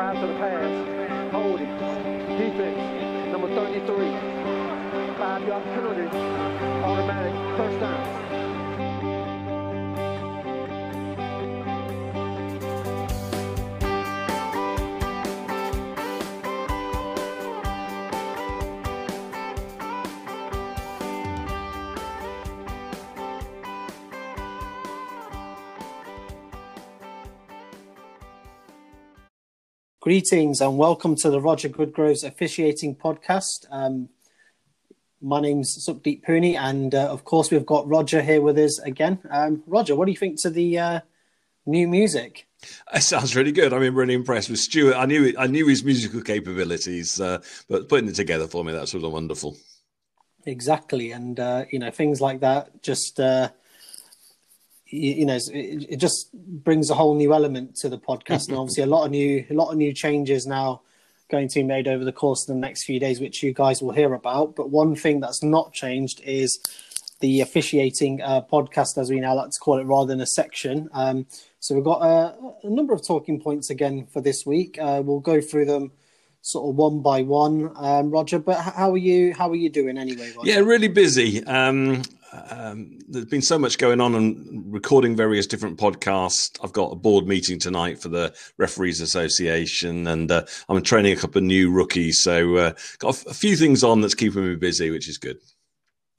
To the pass. Hold it. Defense. Number 33. Five yard penalty. Automatic first down. Greetings and welcome to the Roger Goodgroves officiating podcast. Um, my name's Sukhdeep Pooney, and uh, of course, we've got Roger here with us again. Um, Roger, what do you think to the uh, new music? It sounds really good. I'm really impressed with Stuart. I knew I knew his musical capabilities, uh, but putting it together for me, that's of wonderful. Exactly, and uh, you know things like that just uh, you, you know it, it just brings a whole new element to the podcast, and obviously a lot of new a lot of new changes now going to be made over the course of the next few days, which you guys will hear about. But one thing that's not changed is the officiating uh, podcast, as we now like to call it, rather than a section. Um, so we've got a, a, number of talking points again for this week. Uh, we'll go through them sort of one by one, um, Roger. But how are you? How are you doing anyway? Roger? Yeah, really busy. Um, um, there's been so much going on and recording various different podcasts. I've got a board meeting tonight for the Referees Association, and uh, I'm training a couple of new rookies. So uh, got a, few things on that's keeping me busy, which is good.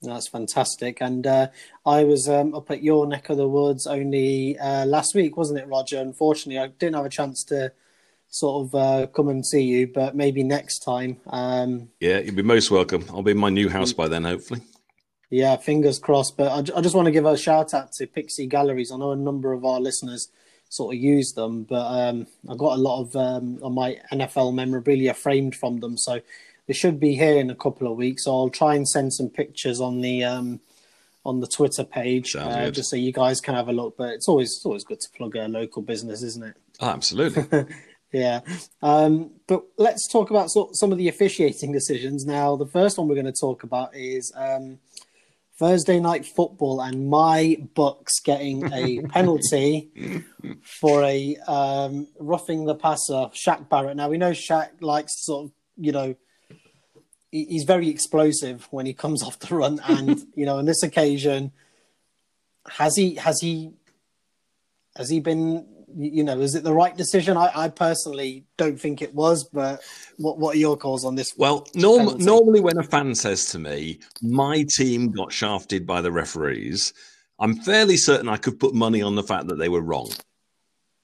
That's fantastic. And uh, I was um, up at your neck of the woods only uh, last week, wasn't it, Roger? Unfortunately, I didn't have a chance to sort of uh, come and see you, but maybe next time. Um, yeah, you'll be most welcome. I'll be in my new house by then, hopefully. Yeah, fingers crossed. But I, I just want to give a shout out to Pixie Galleries. I know a number of our listeners sort of use them, but um, I got a lot of um, on my NFL memorabilia framed from them. So they should be here in a couple of weeks. So I'll try and send some pictures on the um, on the Twitter page, uh, just so you guys can have a look. But it's always it's always good to plug a local business, isn't it? Oh, absolutely. yeah. Um, but let's talk about so, some of the officiating decisions. Now, the first one we're going to talk about is um, Thursday night football and my Bucs getting a penalty for a um, roughing the passer, Shaq Barrett. Now we know Shaq likes to sort of, you know, he's very explosive when he comes off the run, and you know, on this occasion, has he has he has he been you know, is it the right decision? I, I, personally don't think it was, but what, what are your calls on this? Well, norm, normally when a fan says to me, my team got shafted by the referees, I'm fairly certain I could put money on the fact that they were wrong.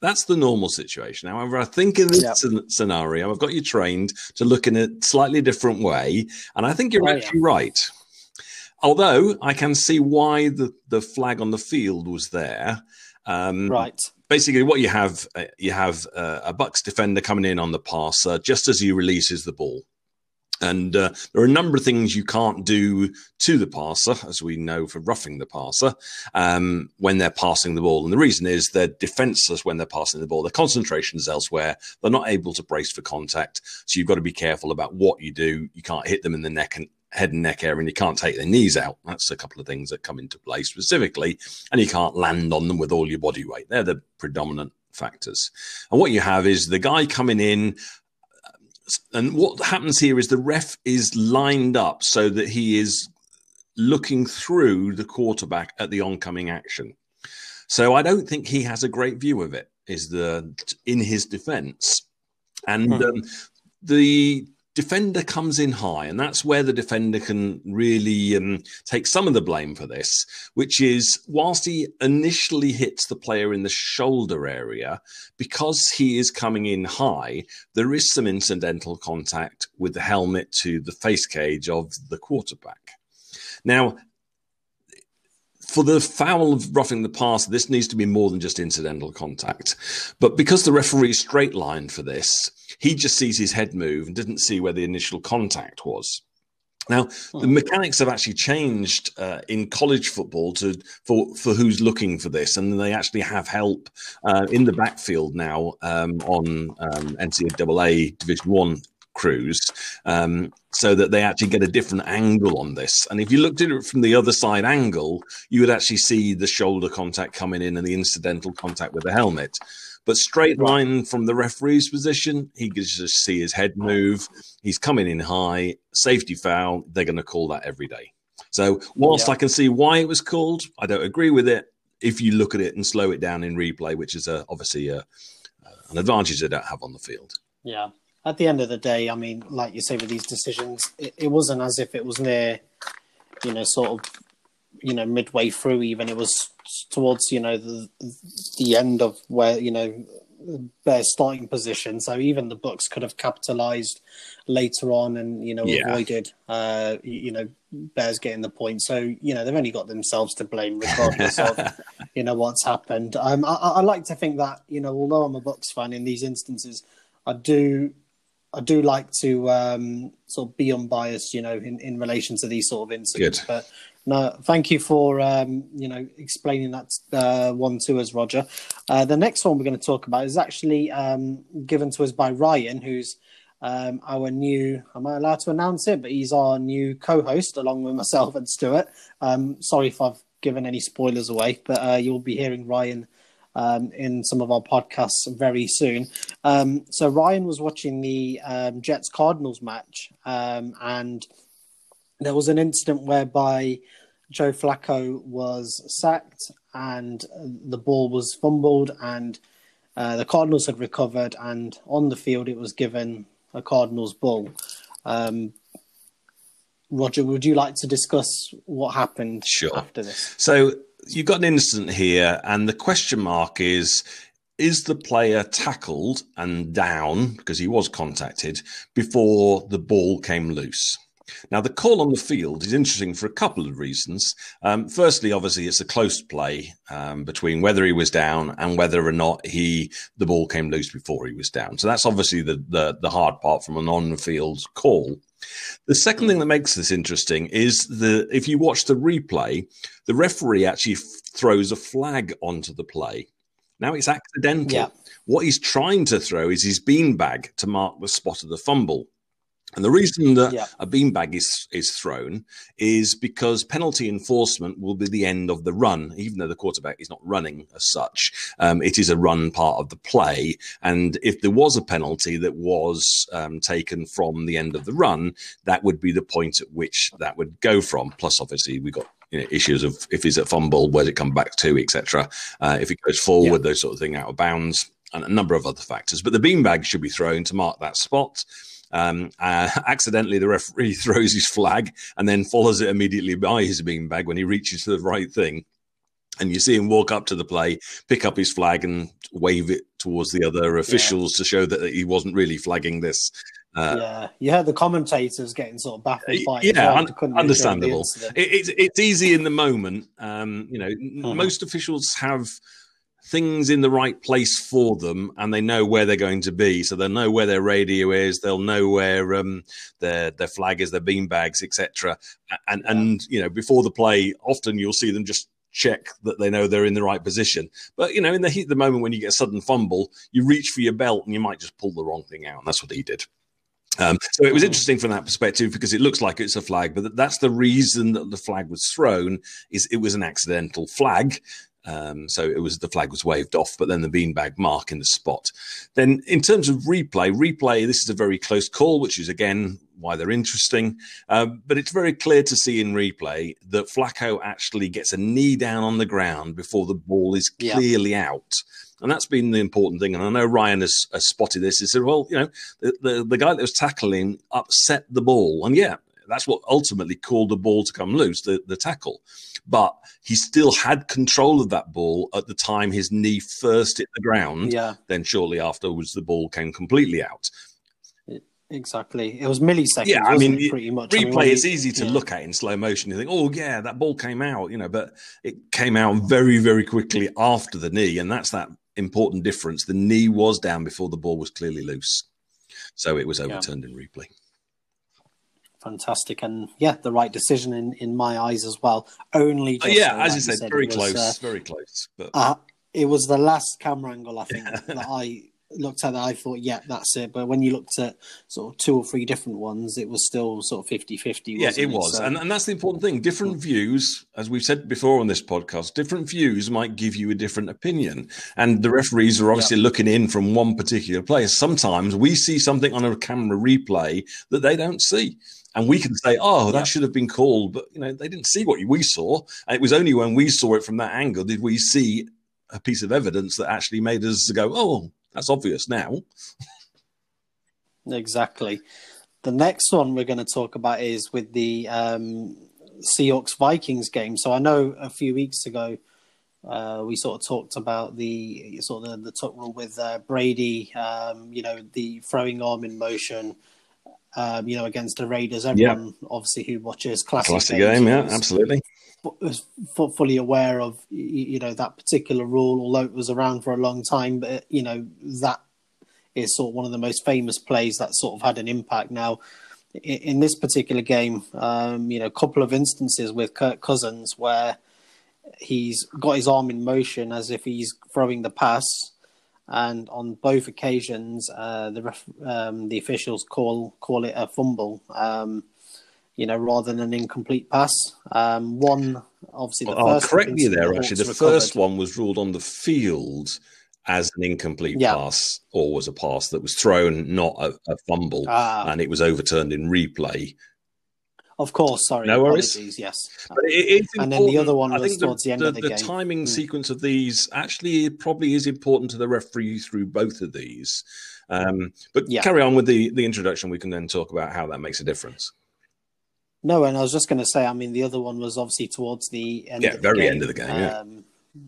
That's the normal situation. However, I think in this yep. scenario, I've got you trained to look in a slightly different way, and I think you're oh, actually yeah. right. Although I can see why the, the flag on the field was there. Um, right basically what you have uh, you have uh, a Bucs defender coming in on the passer just as he releases the ball and uh, there are a number of things you can't do to the passer, as we know for roughing the passer, um, when they're passing the ball. And the reason is they're defenseless when they're passing the ball. Their concentration is elsewhere. They're not able to brace for contact. So you've got to be careful about what you do. You can't hit them in the neck and head and neck area and you can't take their knees out. That's a couple of things that come into play specifically. And you can't land on them with all your body weight. They're the predominant factors. And what you have is the guy coming in. And what happens here is the ref is lined up so that he is looking through the quarterback at the oncoming action. So I don't think he has a great view of it. Is the in his defence, and hmm. um, the defender comes in high, and that's where the defender can really um, take some of the blame for this, which is whilst he initially hits the player in the shoulder area, because he is coming in high, there is some incidental contact with the helmet to the face cage of the quarterback. Now, for the foul of roughing the passer, this needs to be more than just incidental contact. But because the referee straight line for this, he just sees his head move and didn't see where the initial contact was. Now, the hmm. mechanics have actually changed uh, in college football to for for who's looking for this, and they actually have help uh, in the backfield now um, on um, NCAA Division One crews, um, so that they actually get a different angle on this. And if you looked at it from the other side angle, you would actually see the shoulder contact coming in and the incidental contact with the helmet. But straight line from the referee's position, he can just see his head move. He's coming in high, safety foul. They're going to call that every day. So whilst Yeah. I can see why it was called, I don't agree with it. If you look at it and slow it down in replay, which is a, obviously a, uh, an advantage they don't have on the field. Yeah. At the end of the day, I mean, like you say with these decisions, it, it wasn't as if it was near, you know, sort of, you know, midway through. Even it was towards, you know, the the end of where you know their starting position. So even the books could have capitalized later on and you know Yeah. avoided, uh, you, know, Bears getting the point. So you know they've only got themselves to blame, regardless of you know what's happened. Um, I, I I like to think that you know, although I'm a Bucs fan, in these instances, I do, I do like to um, sort of be unbiased, you know, in, in relation to these sort of incidents. Good. But no, thank you for um, you know explaining that uh, one to us, Roger. Uh, the next one we're going to talk about is actually um, given to us by Ryan, who's um, our new. Am I allowed to announce it? But he's our new co-host along with myself and Stuart. Um, sorry if I've given any spoilers away, but uh, you'll be hearing Ryan um, in some of our podcasts very soon. Um, so Ryan was watching the um, Jets Cardinals match, um, and there was an incident whereby Joe Flacco was sacked and the ball was fumbled, and uh, the Cardinals had recovered, and on the field it was given a Cardinals ball. Um, Roger, would you like to discuss what happened Sure. after this? So you've got an incident here, and the question mark is is the player tackled and down because he was contacted before the ball came loose? Now, the call on the field is interesting for a couple of reasons. Um, firstly, obviously, it's a close play um, between whether he was down and whether or not he the ball came loose before he was down. So that's obviously the the, the hard part from an on-field call. The second thing that makes this interesting is the if you watch the replay, the referee actually f- throws a flag onto the play. Now it's accidental. Yeah. What he's trying to throw is his beanbag to mark the spot of the fumble. And the reason that Yeah. a beanbag is is thrown is because penalty enforcement will be the end of the run, even though the quarterback is not running as such. Um, it is a run part of the play, and if there was a penalty that was um, taken from the end of the run, that would be the point at which that would go from. Plus, obviously, we got you know, issues of if he's a fumble, where does it come back to, etc. Uh, if it goes forward, those sort of thing out of bounds, and a number of other factors. But the beanbag should be thrown to mark that spot. Um, uh, accidentally, the referee throws his flag and then follows it immediately by his beanbag when he reaches to the right thing. And you see him walk up to the play, pick up his flag, and wave it towards the other officials to show that he wasn't really flagging this. Uh, yeah, you heard the commentators getting sort of baffled by it. yeah, well. un- They couldn't really show the understandable. It, it's it's easy in the moment. Um, you know, Mhm. most officials have things in the right place for them, and they know where they're going to be. So they'll know where their radio is. They'll know where um, their their flag is, their beanbags, etc. And and you know, before the play, often you'll see them just check that they know they're in the right position. But you know, in the heat of the moment, when you get a sudden fumble, you reach for your belt and you might just pull the wrong thing out. And that's what he did. Um, so it was interesting from that perspective because it looks like it's a flag, but that's the reason that the flag was thrown is it was an accidental flag. Um, so it was the flag was waved off, but then the beanbag mark in the spot. Then in terms of replay, replay this is a very close call, which is again why they're interesting. Um, but it's very clear to see in replay that Flacco actually gets a knee down on the ground before the ball is Yeah. clearly out. And that's been the important thing. And I know Ryan has, has spotted this. He said, well, you know, the, the, the guy that was tackling upset the ball. And yeah, that's what ultimately caused the ball to come loose, the, the tackle. But he still had control of that ball at the time his knee first hit the ground. Yeah, Then shortly afterwards, the ball came completely out. exactly. It was milliseconds. Yeah, I mean, it, pretty much. I mean, Replay, it's easy to yeah. look at in slow motion. You think, oh, yeah, that ball came out, you know, but it came out very, very quickly after the knee. And that's that important difference. The knee was down before the ball was clearly loose. So it was overturned in replay. Fantastic, and yeah, the right decision in, in my eyes as well. Only, Uh, just yeah, so, as like you said, very it close, uh, very close. But uh, it was the last camera angle I think that I looked at that, I thought, yeah, that's it. But when you looked at sort of two or three different ones, it was still sort of 50 50. Yeah, it was. So, and, and that's the important thing. Different views, as we've said before on this podcast, different views might give you a different opinion. And the referees are obviously looking in from one particular place. Sometimes we see something on a camera replay that they don't see. And we can say, oh, that should have been called. But, you know, they didn't see what we saw. And it was only when we saw it from that angle did we see a piece of evidence that actually made us go, oh, that's obvious now. exactly. The next one we're going to talk about is with the um, Seahawks Vikings game. So I know a few weeks ago uh, we sort of talked about the sort of the, the tuck rule with uh, Brady. Um, you know, the throwing arm in motion. Um, you know, against the Raiders. Everyone, yeah. obviously, who watches classic, classic game, yeah, absolutely was fully aware of you know that particular rule, although it was around for a long time. But you know that is sort of one of the most famous plays that sort of had an impact. Now, in this particular game, um, you know, a couple of instances with Kirk Cousins where he's got his arm in motion as if he's throwing the pass, and on both occasions, uh, the ref, um, the officials call call it a fumble. Um, you know, rather than an incomplete pass. Um, one, obviously, the well, I'll correct you there. Actually, the recovered. first one was ruled on the field as an incomplete yeah. pass, or was a pass that was thrown, not a, a fumble, ah. and it was overturned in replay. Of course, sorry. No worries. Yes, but it, and then the other one was towards the, the end the, of the, the game. The timing mm. sequence of these actually probably is important to the referee through both of these. Um, but yeah. carry on with the the introduction. We can then talk about how that makes a difference. No, and I was just going to say, I mean, the other one was obviously towards the end. Yeah, the very game. end of the game. Yeah, um,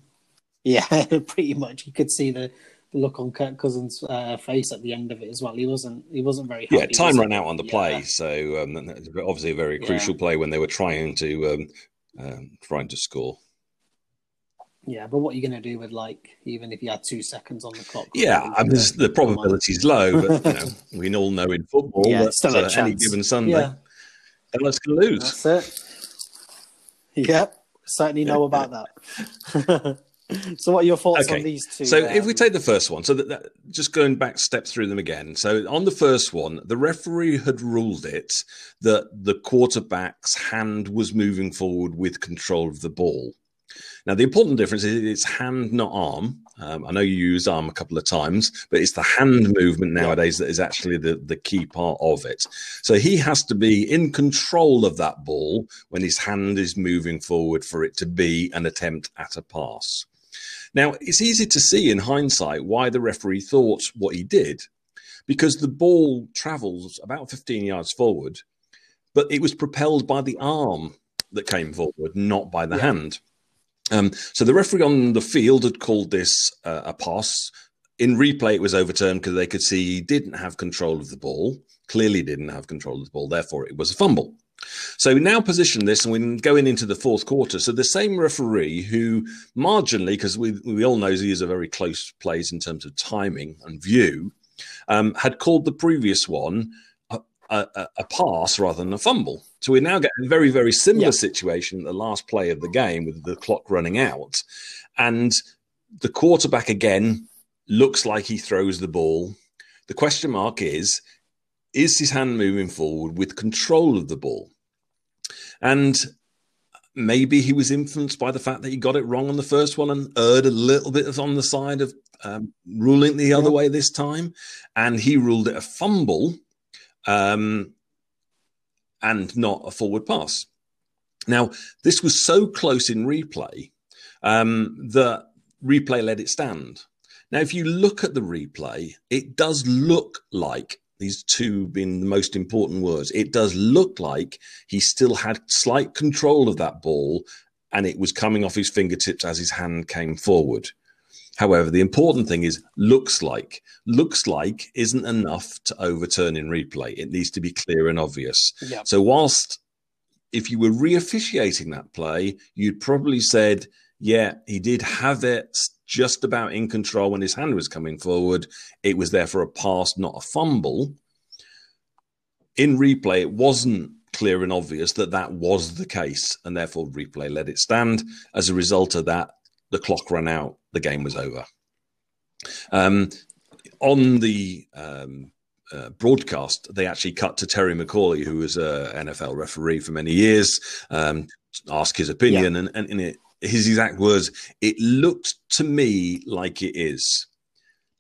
yeah, pretty much. You could see the look on Kirk Cousins' uh, face at the end of it as well. He wasn't. He wasn't very. Happy, yeah, time ran out on the play, yeah. so um, obviously a very crucial yeah. play when they were trying to um, um, trying to score. Yeah, but what are you going to do with like even if you had two seconds on the clock? Yeah, I mean, the probability is low, but you know, we all know in football yeah, that still uh, any given Sunday. Yeah Unless can lose. That's it. Yep, certainly know about that. so, what are your thoughts okay. on these two? So, um, if we take the first one, so that, that, just going back step through them again. So, on the first one, the referee had ruled it that the quarterback's hand was moving forward with control of the ball. Now, the important difference is it's hand, not arm. Um, I know you use arm a couple of times, but it's the hand movement nowadays that is actually the, the key part of it. So he has to be in control of that ball when his hand is moving forward for it to be an attempt at a pass. Now, it's easy to see in hindsight why the referee thought what he did, because the ball travels about 15 yards forward, but it was propelled by the arm that came forward, not by the yeah. hand. Um, so the referee on the field had called this uh, a pass. In replay, it was overturned because they could see he didn't have control of the ball. Clearly, didn't have control of the ball. Therefore, it was a fumble. So we now position this, and we're going into the fourth quarter. So the same referee who marginally, because we we all know these are very close plays in terms of timing and view, um, had called the previous one a, a, a, pass rather than a fumble. So we now get a very, very similar yeah. situation the last play of the game with the clock running out. And the quarterback again looks like he throws the ball. The question mark is is his hand moving forward with control of the ball? And maybe he was influenced by the fact that he got it wrong on the first one and erred a little bit on the side of um, ruling the other way this time. And he ruled it a fumble um, and not a forward pass. Now, this was so close in replay um, that replay let it stand. Now, if you look at the replay, it does look like these two being the most important words. It does look like he still had slight control of that ball and it was coming off his fingertips as his hand came forward. However, the important thing is looks like. Looks like isn't enough to overturn in replay. It needs to be clear and obvious. Yep. So, whilst if you were re officiating that play, you'd probably said, yeah, he did have it just about in control when his hand was coming forward. It was there for a pass, not a fumble. In replay, it wasn't clear and obvious that that was the case, and therefore replay let it stand. As a result of that, the clock ran out, the game was over. Um, on the um, uh, broadcast, they actually cut to Terry McAulay, who was an NFL referee for many years, um, ask his opinion, yeah. and, and in it, his exact words, "It looked to me like it is."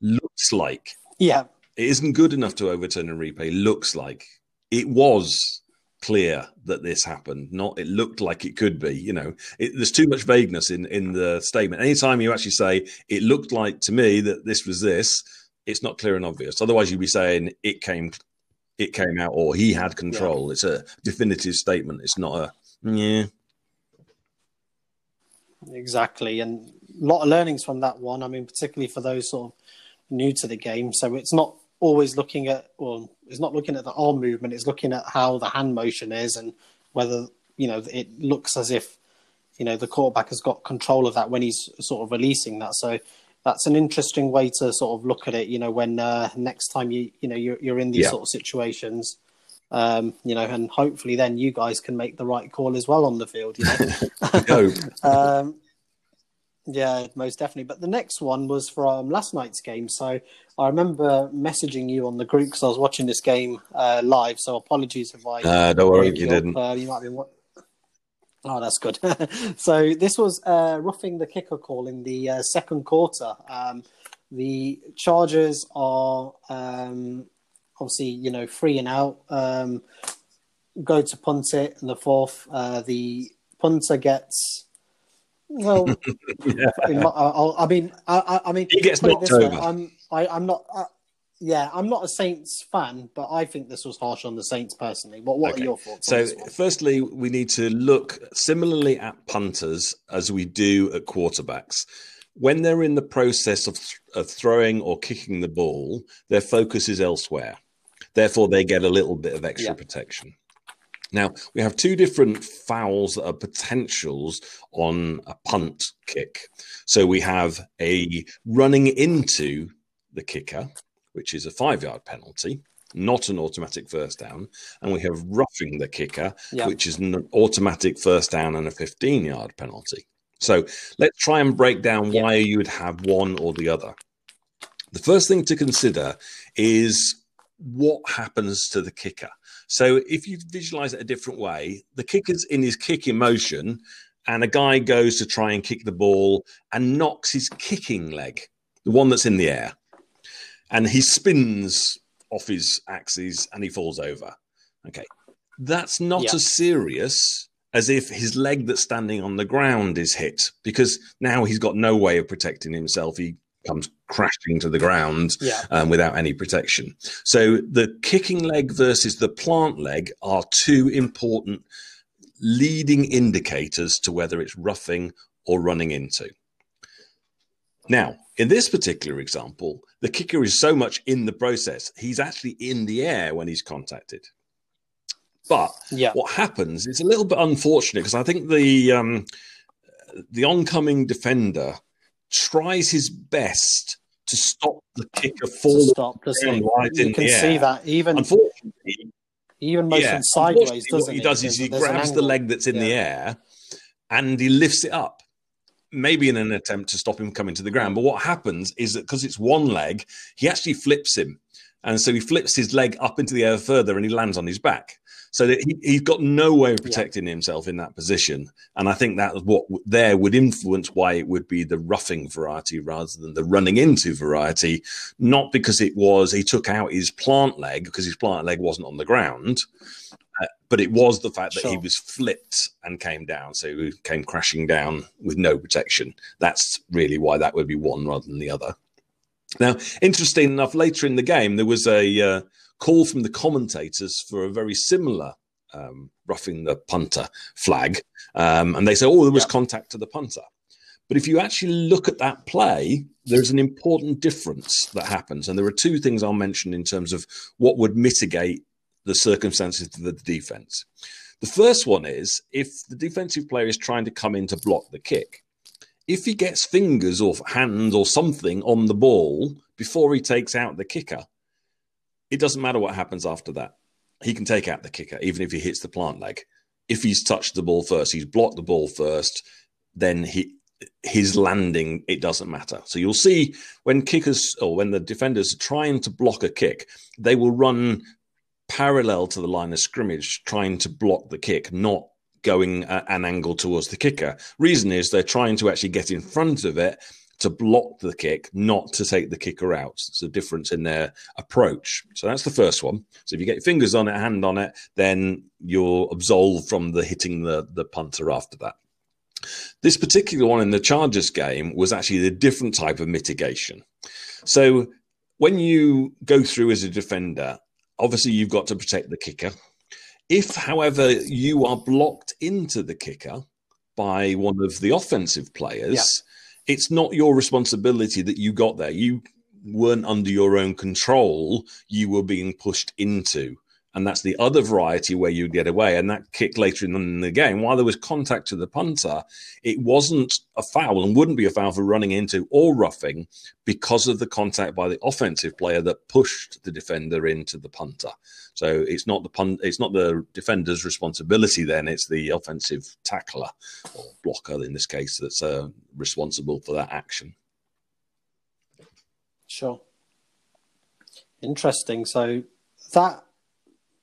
Looks like, yeah, it isn't good enough to overturn a replay. Looks like it was clear that this happened. Not it looked like it could be. You know, it, there's too much vagueness in in the statement. Anytime you actually say it looked like to me that this was this, it's not clear and obvious. Otherwise, you'd be saying it came it came out or he had control. Yeah. It's a definitive statement. It's not a yeah. Exactly, and a lot of learnings from that one. I mean, particularly for those sort of new to the game. So it's not always looking at well it's not looking at the arm movement it's looking at how the hand motion is and whether you know it looks as if you know the quarterback has got control of that when he's sort of releasing that so that's an interesting way to sort of look at it you know when uh, next time you you know you're, you're in these yeah. sort of situations um, you know and hopefully then you guys can make the right call as well on the field you know um, yeah, most definitely. But the next one was from last night's game. So I remember messaging you on the group because I was watching this game uh, live. So apologies if I. Uh, don't worry, you, didn't. Uh, you might be. Oh, that's good. so this was uh, roughing the kicker call in the uh, second quarter. Um, the Chargers are um, obviously, you know, free and out. Um, go to punt it in the fourth. Uh, the punter gets well, yeah. I, I, mean, I, I mean, he gets knocked over. Way, I'm, I, am not. Uh, yeah, I'm not a Saints fan, but I think this was harsh on the Saints personally. What What okay. are your thoughts? So, firstly, we need to look similarly at punters as we do at quarterbacks. When they're in the process of, th- of throwing or kicking the ball, their focus is elsewhere. Therefore, they get a little bit of extra yeah. protection. Now, we have two different fouls that are potentials on a punt kick. So we have a running into the kicker, which is a five yard penalty, not an automatic first down. And we have roughing the kicker, yep. which is an automatic first down and a 15 yard penalty. So let's try and break down yep. why you would have one or the other. The first thing to consider is what happens to the kicker. So if you visualize it a different way, the kicker's in his kicking motion, and a guy goes to try and kick the ball and knocks his kicking leg, the one that's in the air, and he spins off his axes and he falls over. Okay. That's not yeah. as serious as if his leg that's standing on the ground is hit because now he's got no way of protecting himself. He comes crashing to the ground yeah. um, without any protection. So the kicking leg versus the plant leg are two important leading indicators to whether it's roughing or running into. Now, in this particular example, the kicker is so much in the process, he's actually in the air when he's contacted. But yeah. what happens is a little bit unfortunate because I think the um, the oncoming defender tries his best to stop the kicker falling. Stop, doesn't right you can see that even unfortunately, even motion yeah, sideways. Doesn't what he does is he grabs the leg that's in yeah. the air and he lifts it up. Maybe in an attempt to stop him coming to the ground. But what happens is that because it's one leg, he actually flips him. And so he flips his leg up into the air further and he lands on his back. So he, he's got no way of protecting yeah. himself in that position. And I think that what there would influence why it would be the roughing variety rather than the running into variety. Not because it was, he took out his plant leg because his plant leg wasn't on the ground. Uh, but it was the fact that sure. he was flipped and came down. So he came crashing down with no protection. That's really why that would be one rather than the other. Now, interesting enough, later in the game, there was a uh, call from the commentators for a very similar um, roughing the punter flag. Um, and they say, oh, there was yeah. contact to the punter. But if you actually look at that play, there's an important difference that happens. And there are two things I'll mention in terms of what would mitigate the circumstances of the defense. The first one is if the defensive player is trying to come in to block the kick, if he gets fingers or hands or something on the ball before he takes out the kicker, it doesn't matter what happens after that. He can take out the kicker, even if he hits the plant leg. If he's touched the ball first, he's blocked the ball first, then he his landing, it doesn't matter. So you'll see when kickers or when the defenders are trying to block a kick, they will run parallel to the line of scrimmage, trying to block the kick, not going at an angle towards the kicker. Reason is they're trying to actually get in front of it to block the kick, not to take the kicker out. It's a difference in their approach. So that's the first one. So if you get your fingers on it, hand on it, then you're absolved from the hitting the, the punter after that. This particular one in the Chargers game was actually a different type of mitigation. So when you go through as a defender, obviously you've got to protect the kicker. If, however, you are blocked into the kicker by one of the offensive players, yeah. It's not your responsibility that you got there. You weren't under your own control. You were being pushed into and that's the other variety where you get away. And that kick later in the game, while there was contact to the punter, it wasn't a foul and wouldn't be a foul for running into or roughing because of the contact by the offensive player that pushed the defender into the punter. So it's not the pun- it's not the defender's responsibility. Then it's the offensive tackler or blocker in this case that's uh, responsible for that action. Sure. Interesting. So that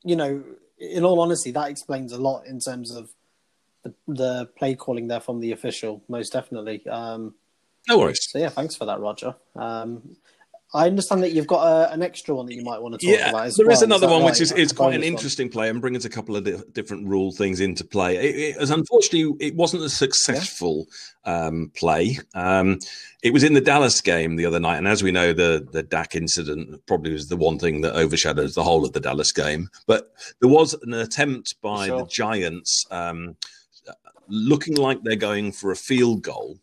you know, in all honesty, that explains a lot in terms of the, the play calling there from the official, most definitely. Um, no worries. So yeah, thanks for that, Roger. Um, I understand that you've got a, an extra one that you might want to talk yeah, about. there well. is another is one right? which is, is quite an interesting one. play and brings a couple of di- different rule things into play. It, it, unfortunately, it wasn't a successful yeah. um, play. Um, it was in the Dallas game the other night, and as we know, the the Dak incident probably was the one thing that overshadows the whole of the Dallas game. But there was an attempt by sure. the Giants, um, looking like they're going for a field goal,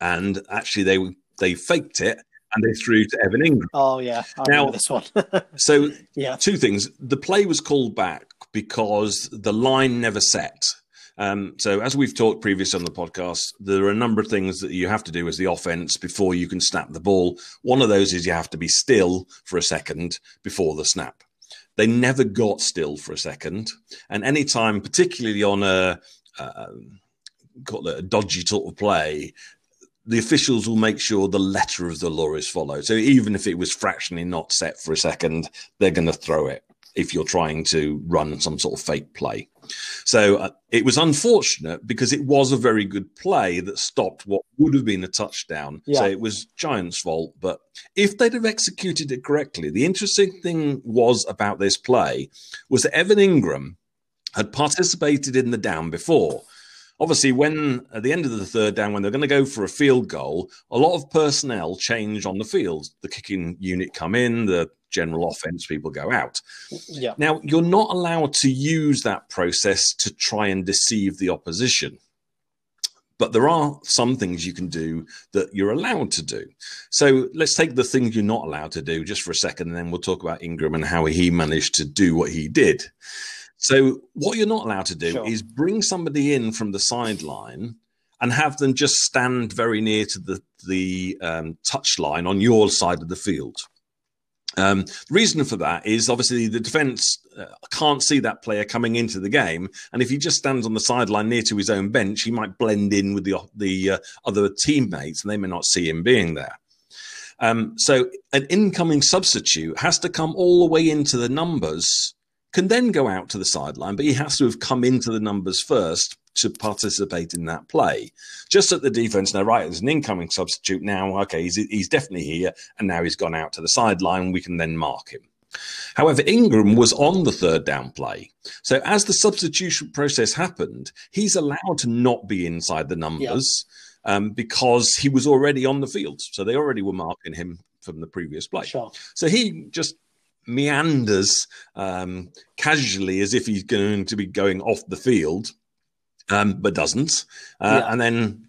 and actually they they faked it and they threw to Evan Engram. Oh yeah, I now this one. so yeah, two things: the play was called back because the line never set. Um, so as we've talked previously on the podcast, there are a number of things that you have to do as the offense before you can snap the ball. One of those is you have to be still for a second before the snap. They never got still for a second, and any time, particularly on a uh, call it a dodgy sort of play, the officials will make sure the letter of the law is followed. So even if it was fractionally not set for a second, they're going to throw it if you're trying to run some sort of fake play. So uh, it was unfortunate because it was a very good play that stopped what would have been a touchdown. Yeah. So it was Giants' fault. But if they'd have executed it correctly, the interesting thing was about this play was that Evan Engram had participated in the down before obviously, when at the end of the third down, when they're going to go for a field goal, a lot of personnel change on the field. The kicking unit come in, the general offense people go out. Yeah. Now, you're not allowed to use that process to try and deceive the opposition. But there are some things you can do that you're allowed to do. So let's take the things you're not allowed to do just for a second, and then we'll talk about Engram and how he managed to do what he did. So what you're not allowed to do sure. is bring somebody in from the sideline and have them just stand very near to the the um, touch line on your side of the field. Um, the reason for that is obviously the defense uh, can't see that player coming into the game, and if he just stands on the sideline near to his own bench, he might blend in with the the uh, other teammates, and they may not see him being there. Um, so an incoming substitute has to come all the way into the numbers can then go out to the sideline, but he has to have come into the numbers first to participate in that play. Just at the defense, now, right, there's an incoming substitute now. Okay, he's, he's definitely here, and now he's gone out to the sideline. We can then mark him. However, Engram was on the third down play. So as the substitution process happened, he's allowed to not be inside the numbers um, because he was already on the field. So they already were marking him from the previous play. Sure. So he just meanders um, casually as if he's going to be going off the field, um, but doesn't, uh, yeah. and then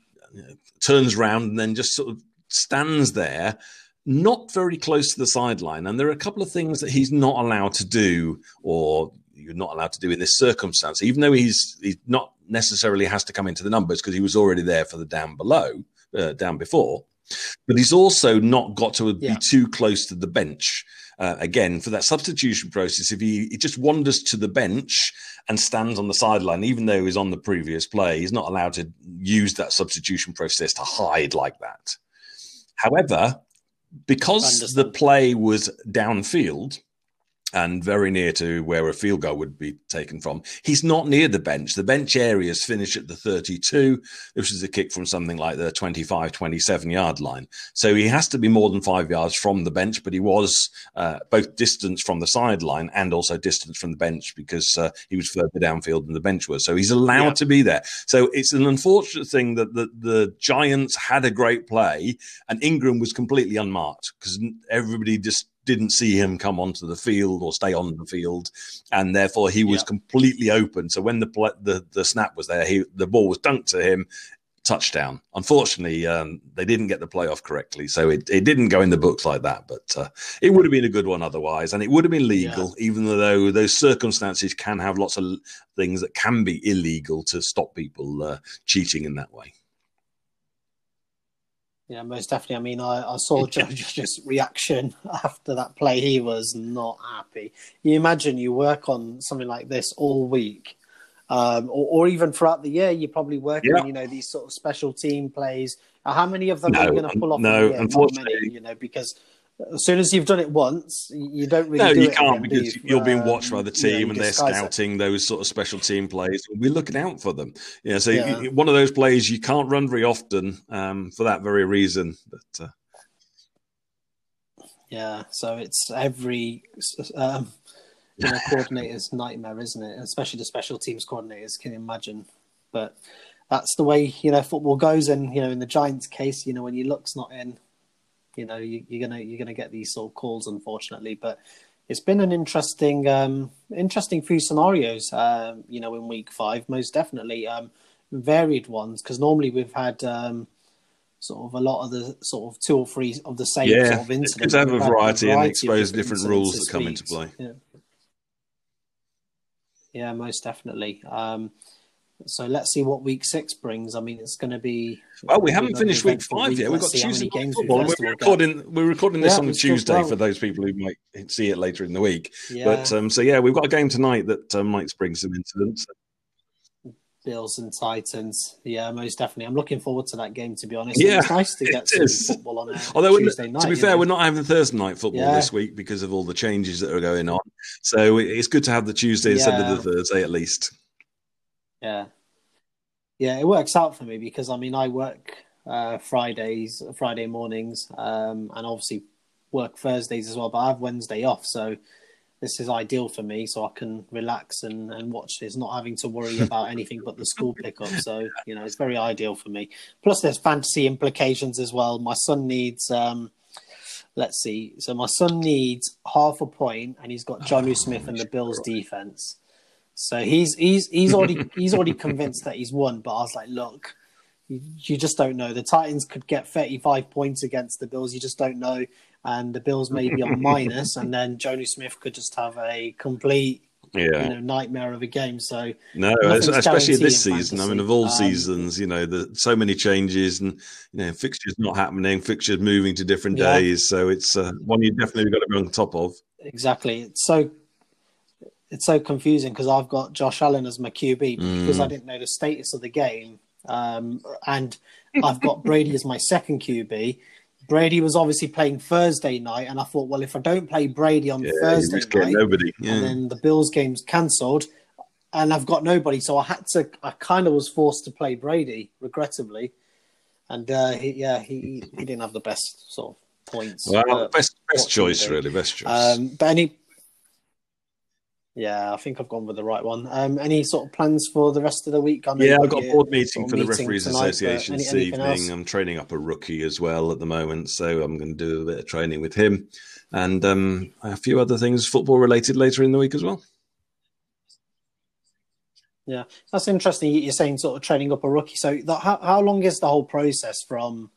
turns around and then just sort of stands there, not very close to the sideline. And there are a couple of things that he's not allowed to do, or you're not allowed to do in this circumstance, even though he's he's not necessarily has to come into the numbers because he was already there for the down below, uh, down before. But he's also not got to be yeah. too close to the bench uh, again for that substitution process. If he, he just wanders to the bench and stands on the sideline, even though he's on the previous play, he's not allowed to use that substitution process to hide like that. However, because the play was downfield, and very near to where a field goal would be taken from. He's not near the bench. The bench areas finish at the 32, which is a kick from something like the 25, 27 yard line. So he has to be more than five yards from the bench, but he was uh, both distance from the sideline and also distance from the bench because uh, he was further downfield than the bench was. So he's allowed yeah. to be there. So it's an unfortunate thing that the, the Giants had a great play and Engram was completely unmarked because everybody just didn't see him come onto the field or stay on the field, and therefore he was yeah. completely open. So when the, the the snap was there, he the ball was dunked to him, touchdown. Unfortunately, um, they didn't get the playoff correctly, so it, it didn't go in the books like that. But uh, it would have been a good one otherwise, and it would have been legal, yeah. even though those circumstances can have lots of things that can be illegal to stop people uh, cheating in that way. Yeah, most definitely. I mean, I, I saw Jojo's reaction after that play. He was not happy. You imagine you work on something like this all week, um, or, or, even throughout the year. You're probably working, yeah. you know, these sort of special team plays. How many of them no, are you going to pull off? No, unfortunately, many, you know, because as soon as you've done it once, you don't really. No, do you can't because you? are being watched by the team yeah, and they're scouting it. those sort of special team plays. We're looking out for them. Yeah, so yeah. one of those plays you can't run very often um, for that very reason. But uh... yeah, so it's every um, you know coordinator's nightmare, isn't it? Especially the special teams coordinators can imagine. But that's the way you know football goes, and you know in the Giants' case, you know when your luck's not in you know, you, are gonna you're gonna get these sort of calls, unfortunately. But it's been an interesting um, interesting few scenarios. Um, you know, in week five, most definitely um, varied ones because normally we've had. Um, sort of a lot of the sort of two or three of the same yeah, sort of incidents. Have a variety, variety and expose different, different rules that come into play. Yeah. yeah, most definitely. Um, so let's see what week six brings. I mean, it's going to be. Well, we haven't finished week five week. yet. We've got Tuesday games. We're recording. We're recording this yeah, on Tuesday well. for those people who might see it later in the week. Yeah. But um, so yeah, we've got a game tonight that um, might bring some incidents. Bills and Titans. Yeah, most definitely. I'm looking forward to that game. To be honest, yeah, it's nice to get some is. football on. Although Tuesday night, to be fair, know? we're not having Thursday night football yeah. this week because of all the changes that are going on. So it's good to have the Tuesday yeah. instead of the Thursday at least. Yeah, yeah, it works out for me because I mean I work uh, Fridays, Friday mornings, um, and obviously work Thursdays as well. But I have Wednesday off, so this is ideal for me, so I can relax and, and watch this, not having to worry about anything but the school pickup. So you know, it's very ideal for me. Plus, there's fantasy implications as well. My son needs. Um, let's see. So my son needs half a point, and he's got Jonnu Smith and the Bills defense. So he's he's he's already he's already convinced that he's won. But I was like, look, you, you, just don't know. The Titans could get 35 points against the Bills. You just don't know. And the Bills may be on minus, and then Jonnu Smith could just have a complete yeah. you know, nightmare of a game. So no, especially this season. I mean, of all um, seasons, you know, the so many changes and you know fixtures not happening, fixtures moving to different yeah. days. So it's uh, one you definitely got to be on top of. Exactly. It's so it's so confusing because I've got Josh Allen as my QB mm. because I didn't know the status of the game, um, and I've got Brady as my second QB. Brady was obviously playing Thursday night, and I thought, well, if I don't play Brady on yeah, Thursday night, nobody. Yeah. and then the Bills game's cancelled, and I've got nobody, so I had to. I kind of was forced to play Brady, regrettably, and uh, he, yeah, he he didn't have the best sort of points. Well, best best choice, really, best choice. Um, but any yeah, I think I've gone with the right one. Um, any sort of plans for the rest of the week? yeah, I've got a board meeting for the Referees tonight, Association any, this evening. Else? I'm training up a rookie as well at the moment, so I'm going to do a bit of training with him and um, a few other things football related later in the week as well. Yeah, that's interesting. You're saying sort of training up a rookie. So, the, how how long is the whole process from?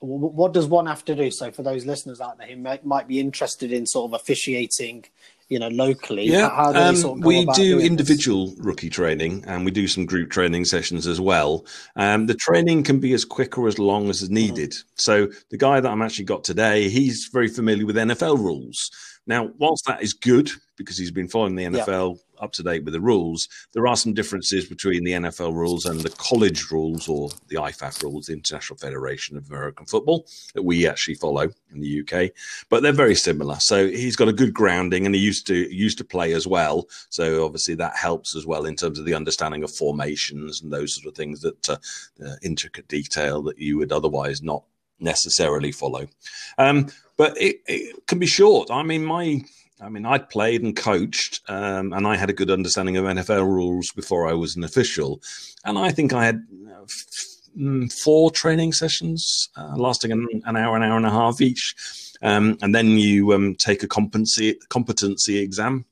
What does one have to do? So, for those listeners out there who might, might be interested in sort of officiating you know, locally? Yeah, how, how um, sort of we do individual this? rookie training and we do some group training sessions as well. Um, the training can be as quick or as long as mm-hmm. needed. Mm-hmm. So the guy that I'm actually got today, he's very familiar with NFL rules Now, whilst that is good because he's been following the NFL up to date with the rules, there are some differences between the NFL rules and the college rules or the IFAF rules, the International Federation of American Football, that we actually follow in the UK. But they're very similar. So he's got a good grounding and he used to used to play as well. So obviously that helps as well in terms of the understanding of formations and those sort of things that uh, uh, intricate detail that you would otherwise not necessarily follow. Um, but it, it, can be short. I mean, my I mean, I'd played and coached, um, and I had a good understanding of NFL rules before I was an official. And I think I had f- mm, four training sessions uh, lasting an, an, hour, an hour and a half each. Um, and then you um, take a competency competency exam.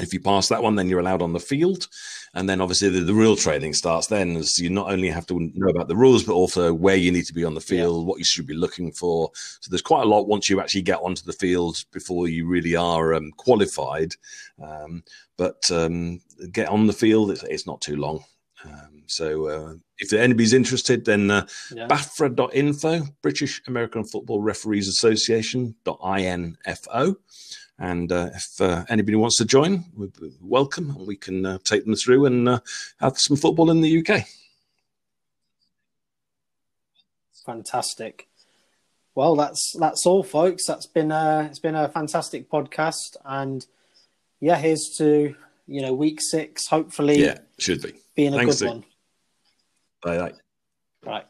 If you pass that one, then you're allowed on the field. And then obviously the, the, real training starts then as you not only have to know about the rules, but also where you need to be on the field, yeah. what you should be looking for. So there's quite a lot once you actually get onto the field before you really are um, qualified. Um, but um, get on the field, it's, it's not too long. Um, so uh, if anybody's interested, then uh, yeah. BAFRA.info, British American Football Referees Association.info. And uh, if uh, anybody wants to join, we're welcome, and we can uh, take them through and uh, have some football in the UK. Fantastic. Well, that's that's all, folks. That's been a, it's been a fantastic podcast, and yeah, here's to you know week six. Hopefully, yeah, should be being a Thanks, good one. Bye. Bye. Right.